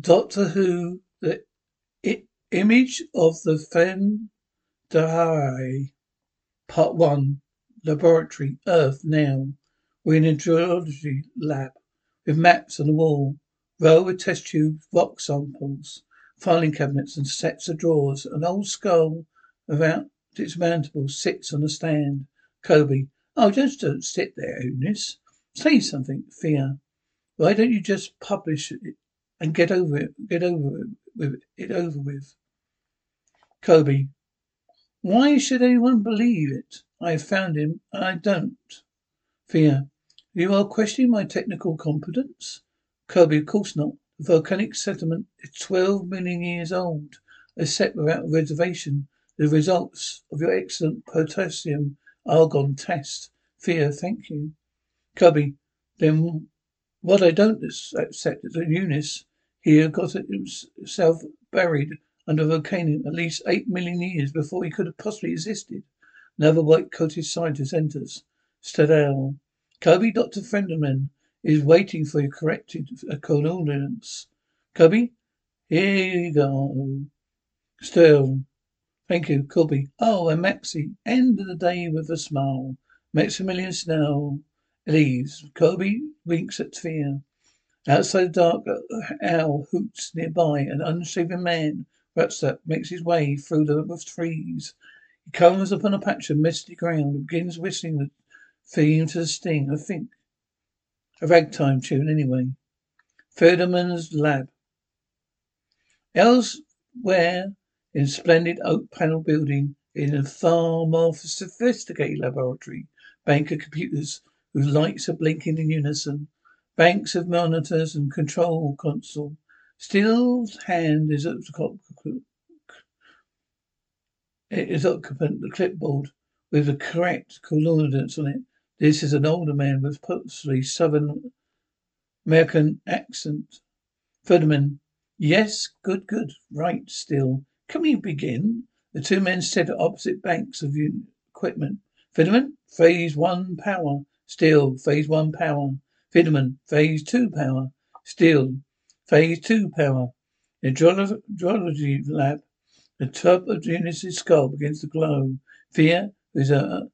Doctor Who, the image of the Fen Dahai. Part 1. Laboratory. Earth. Now. We're in a geology lab. With maps on the wall. Row with test tubes, rock samples, filing cabinets and sets of drawers. An old skull around its mandibles sits on a stand. Colby. Oh, just don't sit there, Eunice. Say something, Thea. Why don't you just publish it and get over it, get over it, with it over with? Colby. Why should anyone believe it? I have found him, and I don't. Thea. You are questioning my technical competence? Colby, of course not. The volcanic settlement is twelve million years old. I accept without reservation the results of your excellent potassium argon test. Thea, thank you. Colby, then what I don't accept is that Eunice here got himself buried under a volcano at least eight million years before he could have possibly existed. Another white-coated scientist enters. Stadell. Colby, Dr. Fendelman is waiting for your corrected uh, coordinates. Colby, here you go. Still. Thank you, Colby. Oh, and Maxie. End of the day with a smile. Maximilian Snell leaves. Colby winks at Thea. Outside the dark, owl hoots nearby. An unshaven man, rucksack, makes his way through the trees. He comes upon a patch of misty ground and begins whistling the theme to the sting. I think a ragtime tune, anyway. Fendelman's lab. Elsewhere, in splendid oak panel building, in a far more sophisticated laboratory, bank of computers whose lights are blinking in unison, banks of monitors and control console. Still's hand is at the is occupant the clipboard with the correct coordinates on it. This is an older man with purposely southern American accent. Ferdinand. Yes, good, good. Right, still. Can we begin? The two men stood at opposite banks of equipment. Ferdinand, phase one power. Still, phase one power. Ferdinand, phase two power. Still, phase two power. The geology lab, the top of Eunice's skull begins to glow. Thea, who's uh,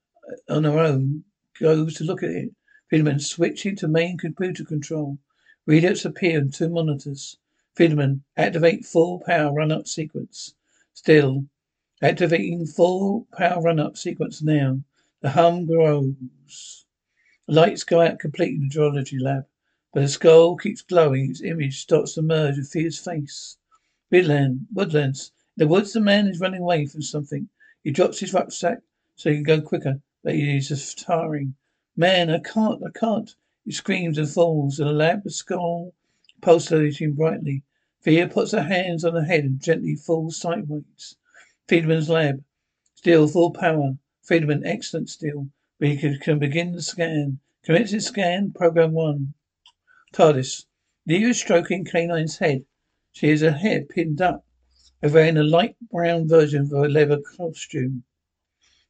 on her own, goes to look at it. Fendelman switching to main computer control. Readouts appear on two monitors. Fendelman, activate full power run-up sequence. Still, activating full power run-up sequence now. The hum grows. Lights go out completely in the geology lab, but the skull keeps glowing. Its image starts to merge with Thea's face. Woodland, woodlands. In the woods, the man is running away from something. He drops his rucksack so he can go quicker. But he is tiring. Man, I can't, I can't. He screams and falls, and the lamp, the skull, pulsating brightly. Thea puts her hands on her head and gently falls sideways. Friedman's lab. Still full power. Friedman, excellent still. We can, begin the scan. Commencing scan, program one. TARDIS. Leo is stroking K9's head. She has her hair pinned up, wearing a light brown version of her leather costume.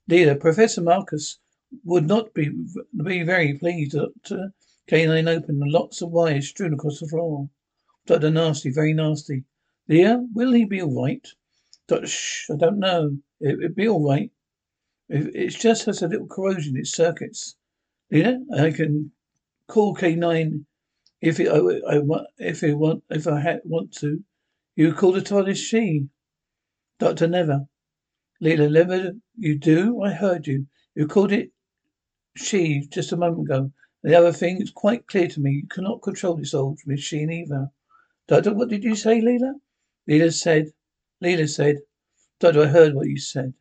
Leader, Professor Marcus would not be be very pleased. Doctor K9 opened and lots of wires strewn across the floor. Doctor Nasty, very nasty. Leah, will he be all right? Doctor, shh, I don't know. It, will be all right. It just has a little corrosion in its circuits. Leah, I can call K9 if it, I, I, if it want, if I had, want to. You call the TARDIS she. Doctor, never. Leela, never you do? I heard you. You called it she just a moment ago. The other thing, is quite clear to me you cannot control this old machine either. Doctor, what did you say, Leela? Leela said, Leela said, Doctor, I heard what you said.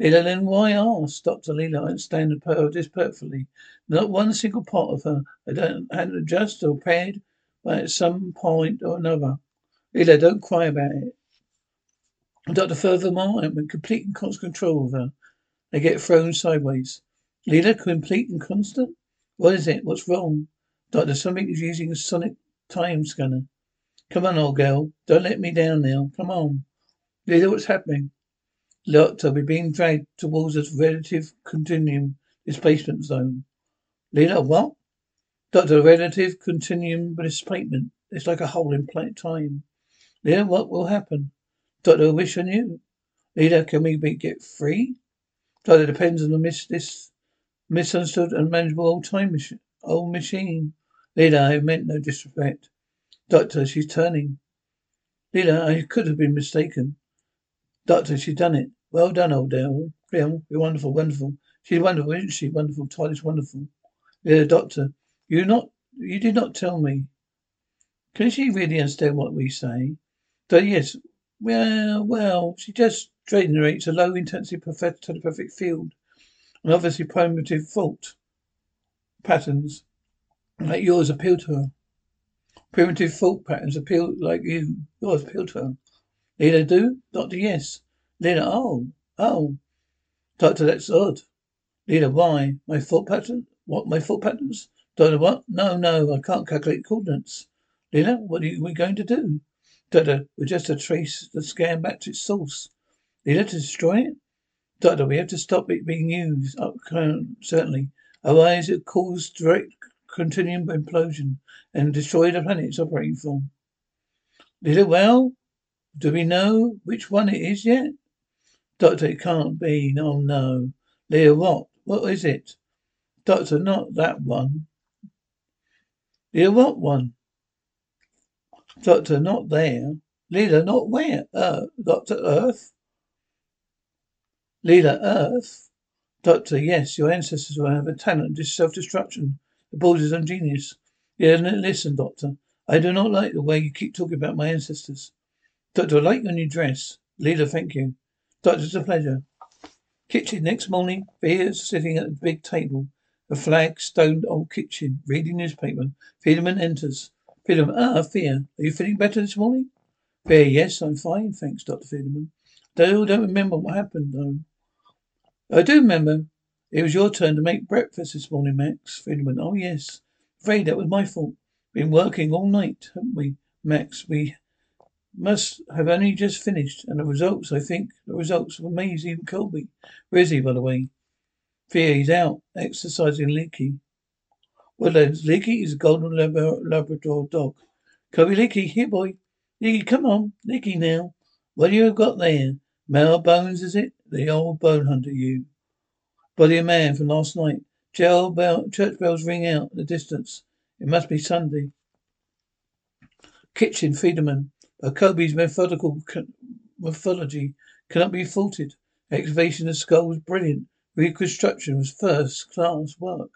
Leela, then why ask? Dr. Leela, I understand this perfectly. Not one single part of her I don't had adjusted or paired but at some point or another. Leela, don't cry about it. Doctor, furthermore, I'm in complete and constant control of her. They get thrown sideways. Leader, complete and constant? What is it? What's wrong? Doctor, something is using a sonic time scanner. Come on, old girl. Don't let me down now. Come on. Leader, what's happening? Doctor, we're being dragged towards a relative continuum displacement zone. Leader, what? Doctor, relative continuum displacement. It's like a hole in time. Leela, what will happen? Doctor, I wish I knew. Leela, can we be, get free? Doctor, depends on the miss, this misunderstood and manageable old time machine. Old machine. Leela, I meant no disrespect. Doctor, she's turning. Leela, I could have been mistaken. Doctor, she's done it. Well done, old Dale. Real, wonderful, wonderful. She's wonderful, isn't she? Wonderful. Twilight wonderful. Leela, doctor, you not you did not tell me. Can she really understand what we say? So yes. Well, well, she just generates a low intensity perfect, telepathic field. And obviously primitive fault patterns like yours appeal to her. Primitive fault patterns appeal like you yours appeal to her. Leela do? Doctor, yes. Leela, oh, oh. Doctor, that's odd. Leela, why? My fault pattern? What, my fault patterns? Doctor, what? No, no, I can't calculate coordinates. Leela, what are we going to do? Doctor, we're just to trace the scan back to its source. Leela, to destroy it? Doctor, we have to stop it being used. Oh, certainly. Otherwise it cause direct continuum implosion and destroy the planet it's operating from. Leela, well, do we know which one it is yet? Doctor, it can't be. No, no. Leela, what? What is it? Doctor, not that one. Leela, what one? Doctor, not there. Leela, not where? Uh, Doctor Earth? Leela, Earth? Doctor, yes, your ancestors will have a talent of self-destruction. The board is genius. Yeah, listen, Doctor. I do not like the way you keep talking about my ancestors. Doctor, I like your new dress. Leela, thank you. Doctor, it's a pleasure. Kitchen. Next morning, Fear's sitting at a big table. A flag-stoned old kitchen, reading newspaper. Fendelman enters. Fendelman, ah, Fear, are you feeling better this morning? Fear, yes, I'm fine, thanks, Dr. Fendelman. I don't remember what happened, though. I do remember. It was your turn to make breakfast this morning, Max. Fendelman, oh, yes. Afraid that was my fault. Been working all night, haven't we, Max? We must have only just finished, and the results, I think, the results were amazing. Colby. Where is he, by the way? Fear, he's out, exercising Leaky. Woodlands. Uh, Leaky is a golden Labrador dog. Colby Leaky, here boy. Leaky, come on. Leaky now. What do you got there? Male bones, is it? The old bone hunter, you. Body of man from last night. Jail bell, church bells ring out in the distance. It must be Sunday. Kitchen, Fendelman. Colby's methodical mythology cannot be faulted. Excavation of skull was brilliant. Reconstruction was first class work.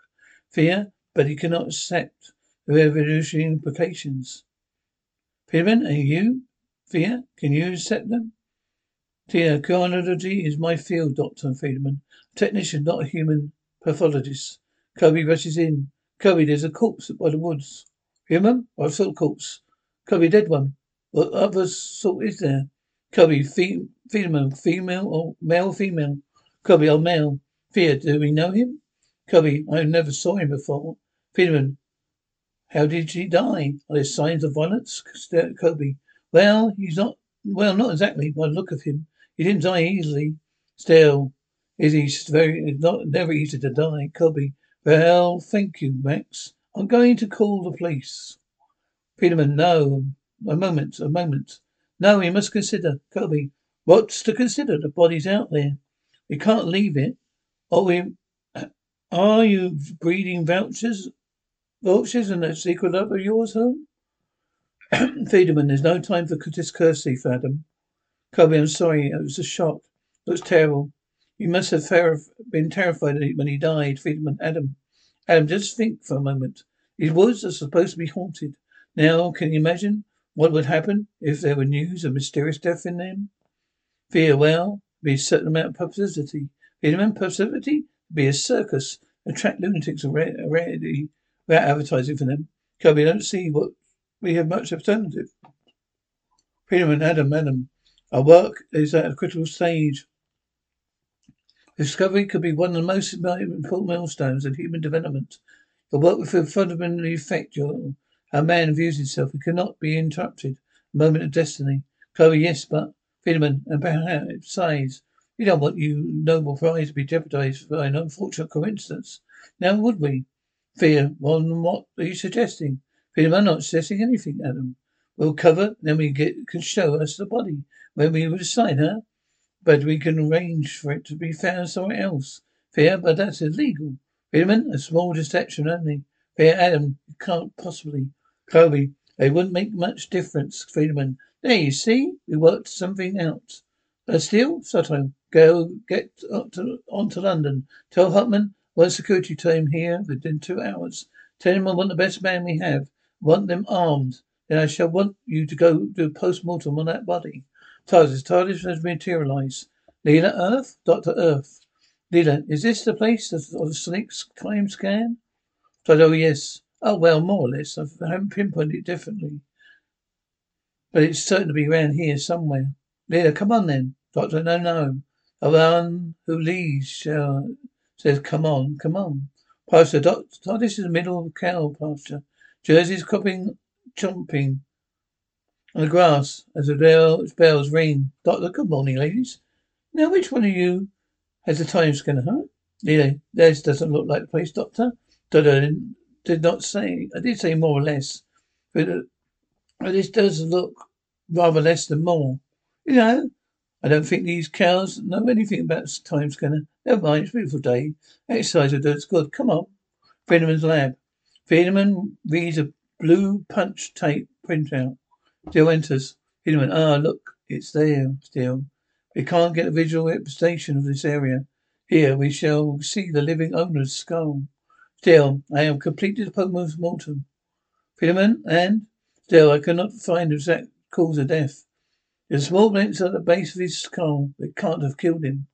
Fear, but he cannot accept the evolutionary implications. Fendelman, are you? Fear, can you accept them? Tia, chronology is my field, Dr. Fendelman. Technician, not a human pathologist. Colby rushes in. Colby, there's a corpse by the woods. Human? I've saw a corpse. Colby, dead one. What other sort is there? Colby, fe- female, female or male, female? Colby, oh male. Fear, do we know him? Colby, I never saw him before. Fendelman, how did he die? Are there signs of violence? Colby, well, he's not, well, not exactly by the look of him. He didn't die easily. Still, is he very, not, never easy to die. Colby, well, thank you, Max. I'm going to call the police. Fendelman, no. A moment, a moment. No, we must consider. Colby, what's to consider? The body's out there. We can't leave it. Oh, we, are you breeding vouchers, vultures and a secret love of yours, home? Fendelman, there's no time for discourtesy, Fadam. Colby, I'm sorry. It was a shock. It was terrible. You must have been terrified when he died, Fendelman. Adam. Adam, just think for a moment. These woods are supposed to be haunted. Now, can you imagine what would happen if there were news of mysterious death in them? Fear, well, be a certain amount of publicity. Fendelman, publicity? be a circus, attract lunatics already without advertising for them. Colby, I don't see what we have much alternative. Freedom and Adam, Adam, our work is at a critical stage. Discovery could be one of the most important milestones in human development. The work will fundamentally affect your how man views himself. It cannot be interrupted. A moment of destiny. Chloe, yes, but Fendelman, and perhaps size. We don't want you noble prize to be jeopardized by an unfortunate coincidence. Now would we? Fear, well, what are you suggesting? Fear, I'm not suggesting anything, Adam. We'll cover, then we get can show us the body when we decide, huh? But we can arrange for it to be found somewhere else. Fair, but that's illegal. Friedemann, a small deception only. Fear, Adam, you can't possibly. Colby, they wouldn't make much difference, Friedemann. There, you see, we worked something out. But still, Soto, go get up to, on to London. Tell Hutman one security team here within two hours. Tell him I want the best man we have. Want them armed. Then I shall want you to go do a post-mortem on that body. TARDIS, TARDIS has materialized. Leela Earth? Dr. Earth. Leela, is this the place of, of Snake's crime scan? Oh, yes. Oh, well, more or less. I haven't pinpointed it differently. But it's certain to be around here somewhere. Leela, come on then. Doctor, no, no. The one who leads shall, says, come on, come on. Pastor, Doctor, oh, this is the middle of cow pasture. Jersey's cropping chomping on the grass as the bells ring. Doctor, good morning, ladies. Now, which one of you has the time scanner, huh? Nearly. This doesn't look like the place, Doctor. Doctor did not say, I did say more or less. But, uh, this does look rather less than more. You know, I don't think these cows know anything about time scanner. Never mind, it's a beautiful day. Exercise will do it's good. Come on. Friedman's lab. Friedman reads a blue punch tape printout. Still enters. Friedman, ah, look, it's there still. We can't get a visual representation of this area. Here we shall see the living owner's skull. Still, I have completed the post-mortem. Friedman, and still I cannot find the exact cause of death. There's small splints at the base of his skull that can't have killed him.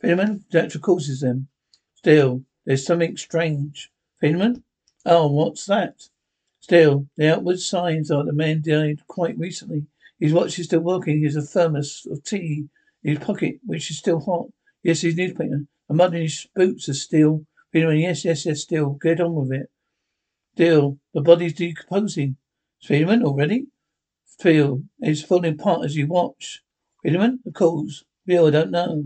Friedman, natural causes them. Still, there's something strange. Friedman? Oh, what's that? Still, the outward signs are the man died quite recently. His watch is still working. He has a thermos of tea in his pocket, which is still hot. Yes, his newspaper. The mud in his boots are still. Friedman, yes, yes, yes, still. Get on with it. Still, the body's decomposing. Friedman, already? Still, it's falling apart as you watch. Friedman, the cause. Real, I don't know.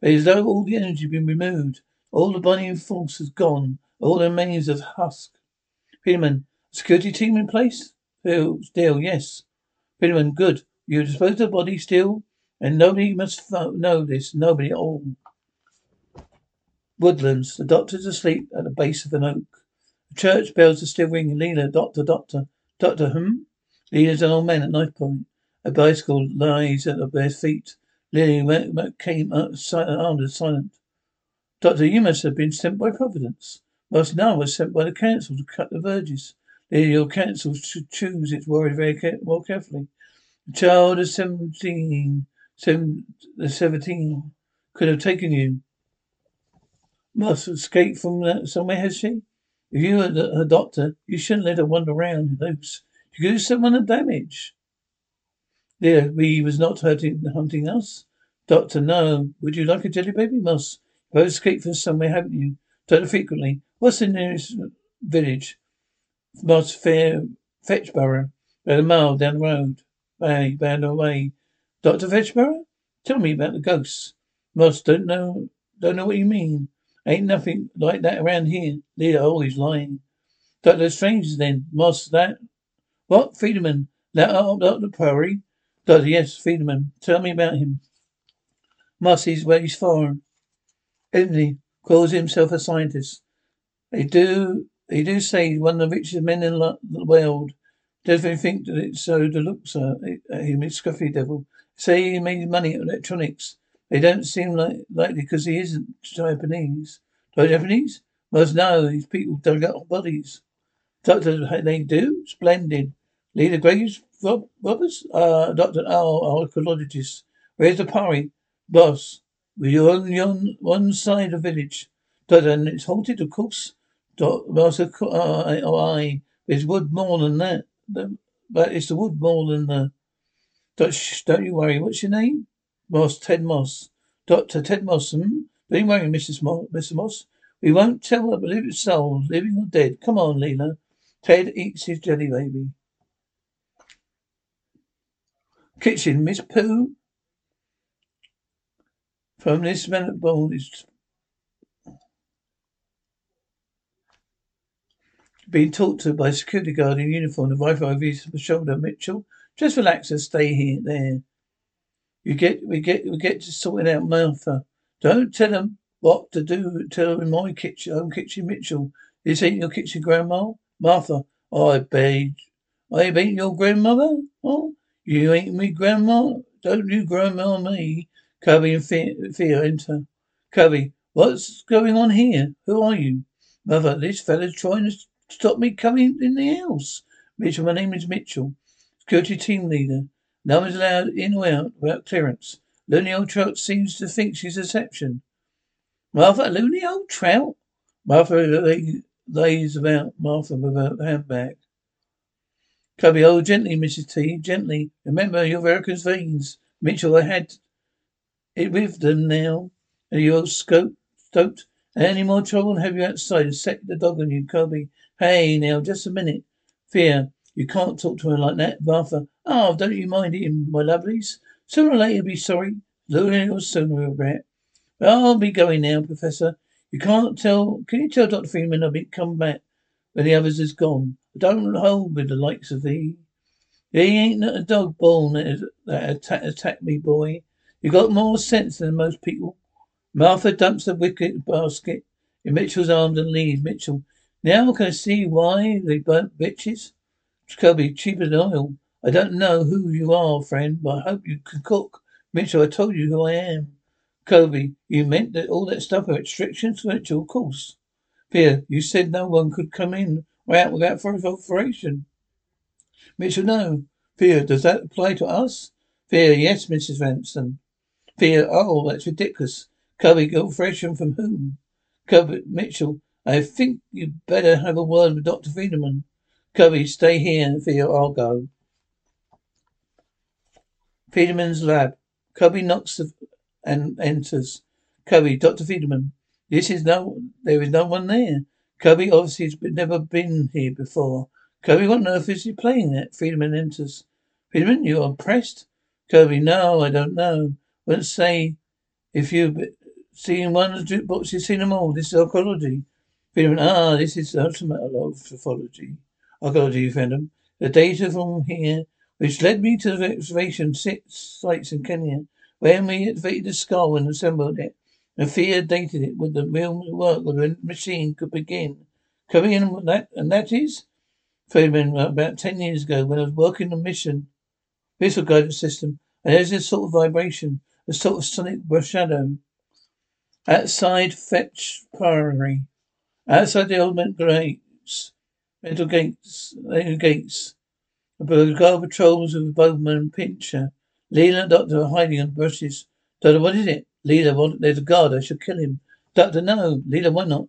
But as though all the energy had been removed. All the binding force has gone. All the remains of husk. Friedman, security team in place? Phil, still, yes. Friedman, good. You dispose of the body still? And nobody must know this. Nobody at all. Woodlands. The doctor's asleep at the base of an oak. The church bells are still ringing. Leela, doctor, doctor. Doctor, hmm? Leela's an old man at knife point. A bicycle lies at their feet. Lily came armed and silent. Doctor, you must have been sent by Providence. Most now was sent by the council to cut the verges. Lily, your council should choose its word very care- well carefully. The child of seventeen, seven, the seventeen could have taken you. Must escape from that somewhere, has she? If you were her doctor, you shouldn't let her wander around loose. She could do someone a damage. Dear, we was not hurting, hunting us. Doctor, no. Would you like a jelly baby, Moss? You've escaped from somewhere, haven't you? Doctor, frequently. What's the nearest village? Moss Fair Fetchborough. About a mile down the road. Bay, bound away. Doctor Fetchborough? Tell me about the ghosts. Moss, don't know don't know what you mean. Ain't nothing like that around here. Leah always lying. Doctor Strange then. Moss, that what? Friedemann. That oh, Doctor Prairie? Doctor, yes, Friedemann. Tell me about him. Moss, he's where he's from. Anthony calls himself a scientist. They do they do say he's one of the richest men in the world. They think that it's so to look so him, he's scruffy devil. Say he made money at electronics. They don't seem like likely because he isn't Japanese. No Japanese? Most no, these people dug up bodies. Doctor, they do? Splendid. Leader Graves Rob, Roberts? Uh, Doctor, oh, archaeologist. Where's the party? Boss, we're on, on one side of the village. Doctor, and it's halted, of course. Master, uh, oh, I. There's wood more than that. But it's the wood more than the. Don't, shh, don't you worry. What's your name? Moss, Ted Moss. Doctor Ted Moss, hmm? Don't worry, Mrs. Moss, Mr. Moss. We won't tell a living soul, living or dead. Come on, Leela. Ted eats his jelly baby. Kitchen, Miss Pooh. From this man bowl is being talked to by a security guard in uniform, the rifle over his shoulder. Mitchell, just relax and stay here, there. You get, we get, we get to sorting out Martha. Don't tell him what to do. Tell him in my kitchen, own kitchen, Mitchell. This ain't your kitchen, Grandma. Martha, I beg. I ain't your grandmother? Oh, you ain't me grandma? Don't you grandma me? Cubby and Fear enter. Cubby, what's going on here? Who are you? Mother, this fella's trying to stop me coming in the house. Mitchell, my name is Mitchell. Security team leader. No one's allowed in or out without clearance. Loony old trout seems to think she's a exception. Martha, loony old trout? Martha lays about Martha with her handbag. Cubby, oh, gently, Mrs. T, gently. Remember your varicose veins. Mitchell, I had it with them now. Are you all scoped? stoked? Any more trouble and have you outside and set the dog on you, Cubby. Hey, now, just a minute. Fear, you can't talk to her like that, Martha. Oh, don't you mind him, my lovelies. Sooner or later be sorry. Sooner or sooner he'll regret. Well, I'll be going now, Professor. You can't tell. Can you tell Dr. Freeman I'll be come back when the others is gone? Don't hold with the likes of thee. He ain't not a dog born that attack, attack me, boy. You got more sense than most people. Martha dumps the wicket basket in Mitchell's arms and leaves. Mitchell, now can I see why they burnt bitches? Jacoby, cheaper than oil. I don't know who you are, friend, but I hope you can cook. Mitchell, I told you who I am. Colby, you meant that all that stuff about restrictions? Mitchell, of course. Fear, you said no one could come in or out without further operation. Mitchell, no. Fear, does that apply to us? Fear, yes, Mrs. Ransom. Fear, oh, that's ridiculous. Colby, go operation from whom? Colby, Mitchell, I think you'd better have a word with Dr. Friedemann. Colby, stay here your I'll go. Friedemann's lab. Colby knocks and enters. Colby, Dr. Friedemann. This is no, there is no one there. Colby obviously has never been here before. Colby, what on earth is he playing at? Friedemann enters. Friedemann, you are impressed? Colby, no, I don't know. Wouldn't say if you've seen one of the books, you've seen them all. This is archaeology. Ah, this is ultimate archaeology. Archaeology. The data from here, which led me to the excavation sites in Kenya, where we excavated the skull and assembled it. And fear dated it with the real work of the machine could begin. Coming in with that, and that is? Friedman, uh, about ten years ago, when I was working on mission, missile guidance system, and there's this sort of vibration, a sort of sonic shadow. Outside Fetch Priory. Outside the old gates, mental gates, mental gates. The guard patrols with Bowman Pincher. Leela and Doctor are hiding on bushes. Doctor, what is it? Leela, what, there's a guard. I should kill him. Doctor, no. Leela, why not?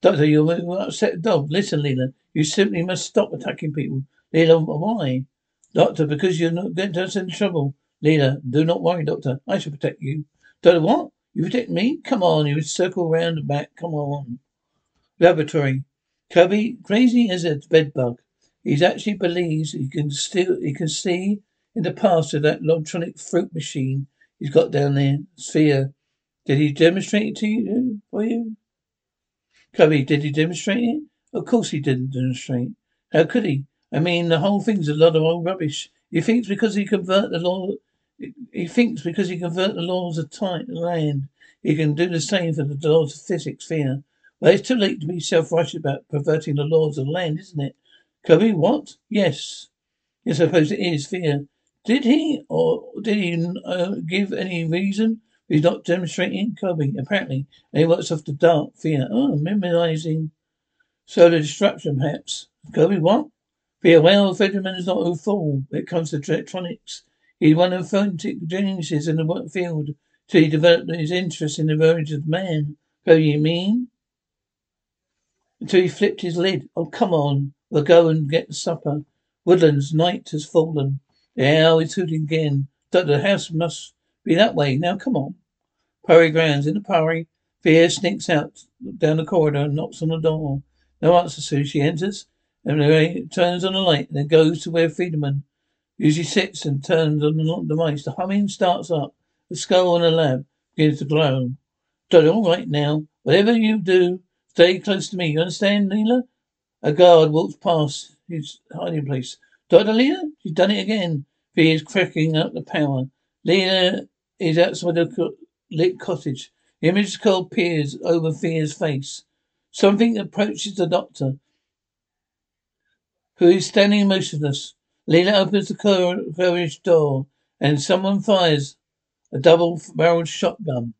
Doctor, you're upset dog. Listen, Leela, you simply must stop attacking people. Leela, why? Doctor, because you're not getting us in trouble. Leela, do not worry, Doctor. I shall protect you. Doctor, what? You protect me? Come on, you circle round the back. Come on. Laboratory. Cubby, crazy as a bedbug. He actually believes he can still he can see in the past of that electronic fruit machine he's got down there. Sphere. Did he demonstrate it to you uh, for you? Cubby, did he demonstrate it? Of course he didn't demonstrate. How could he? I mean the whole thing's a lot of old rubbish. He thinks because he convert the law he thinks because he convert the laws of time land, he can do the same for the laws of physics, fear. Well, it's too late to be self-righteous about perverting the laws of land, isn't it? Colby, what? Yes. Yes, I suppose it is, fear. Did he, or did he uh, give any reason he's not demonstrating? Colby, apparently. And he works off the dark, fear. Oh, minimizing solar destruction, perhaps. Kobe, what? Fear, well, Fendelman is not a fool when it comes to electronics. He's one of the geniuses in the field till he developed his interest in the origin of man. Go, you mean? Until he flipped his lid. Oh, come on. We'll go and get supper. Woodlands, night has fallen. The owl is hooting again. The house must be that way. Now, come on. Purry grounds. In the purry, Fear sneaks out down the corridor and knocks on the door. No answer, so she enters and turns on the light and then goes to where Friedemann Usually sits and turns on the device. The humming starts up. The skull on the lab begins to glow. Done all right now. Whatever you do, stay close to me. You understand, Leela? A guard walks past his hiding place. Dr. Leela? She's done it again. Thea is cracking up the power. Leela is outside the lit cottage. The image of cold peers over Thea's face. Something approaches the doctor, who is standing motionless. Leela opens the carriage door, and someone fires a double-barreled shotgun.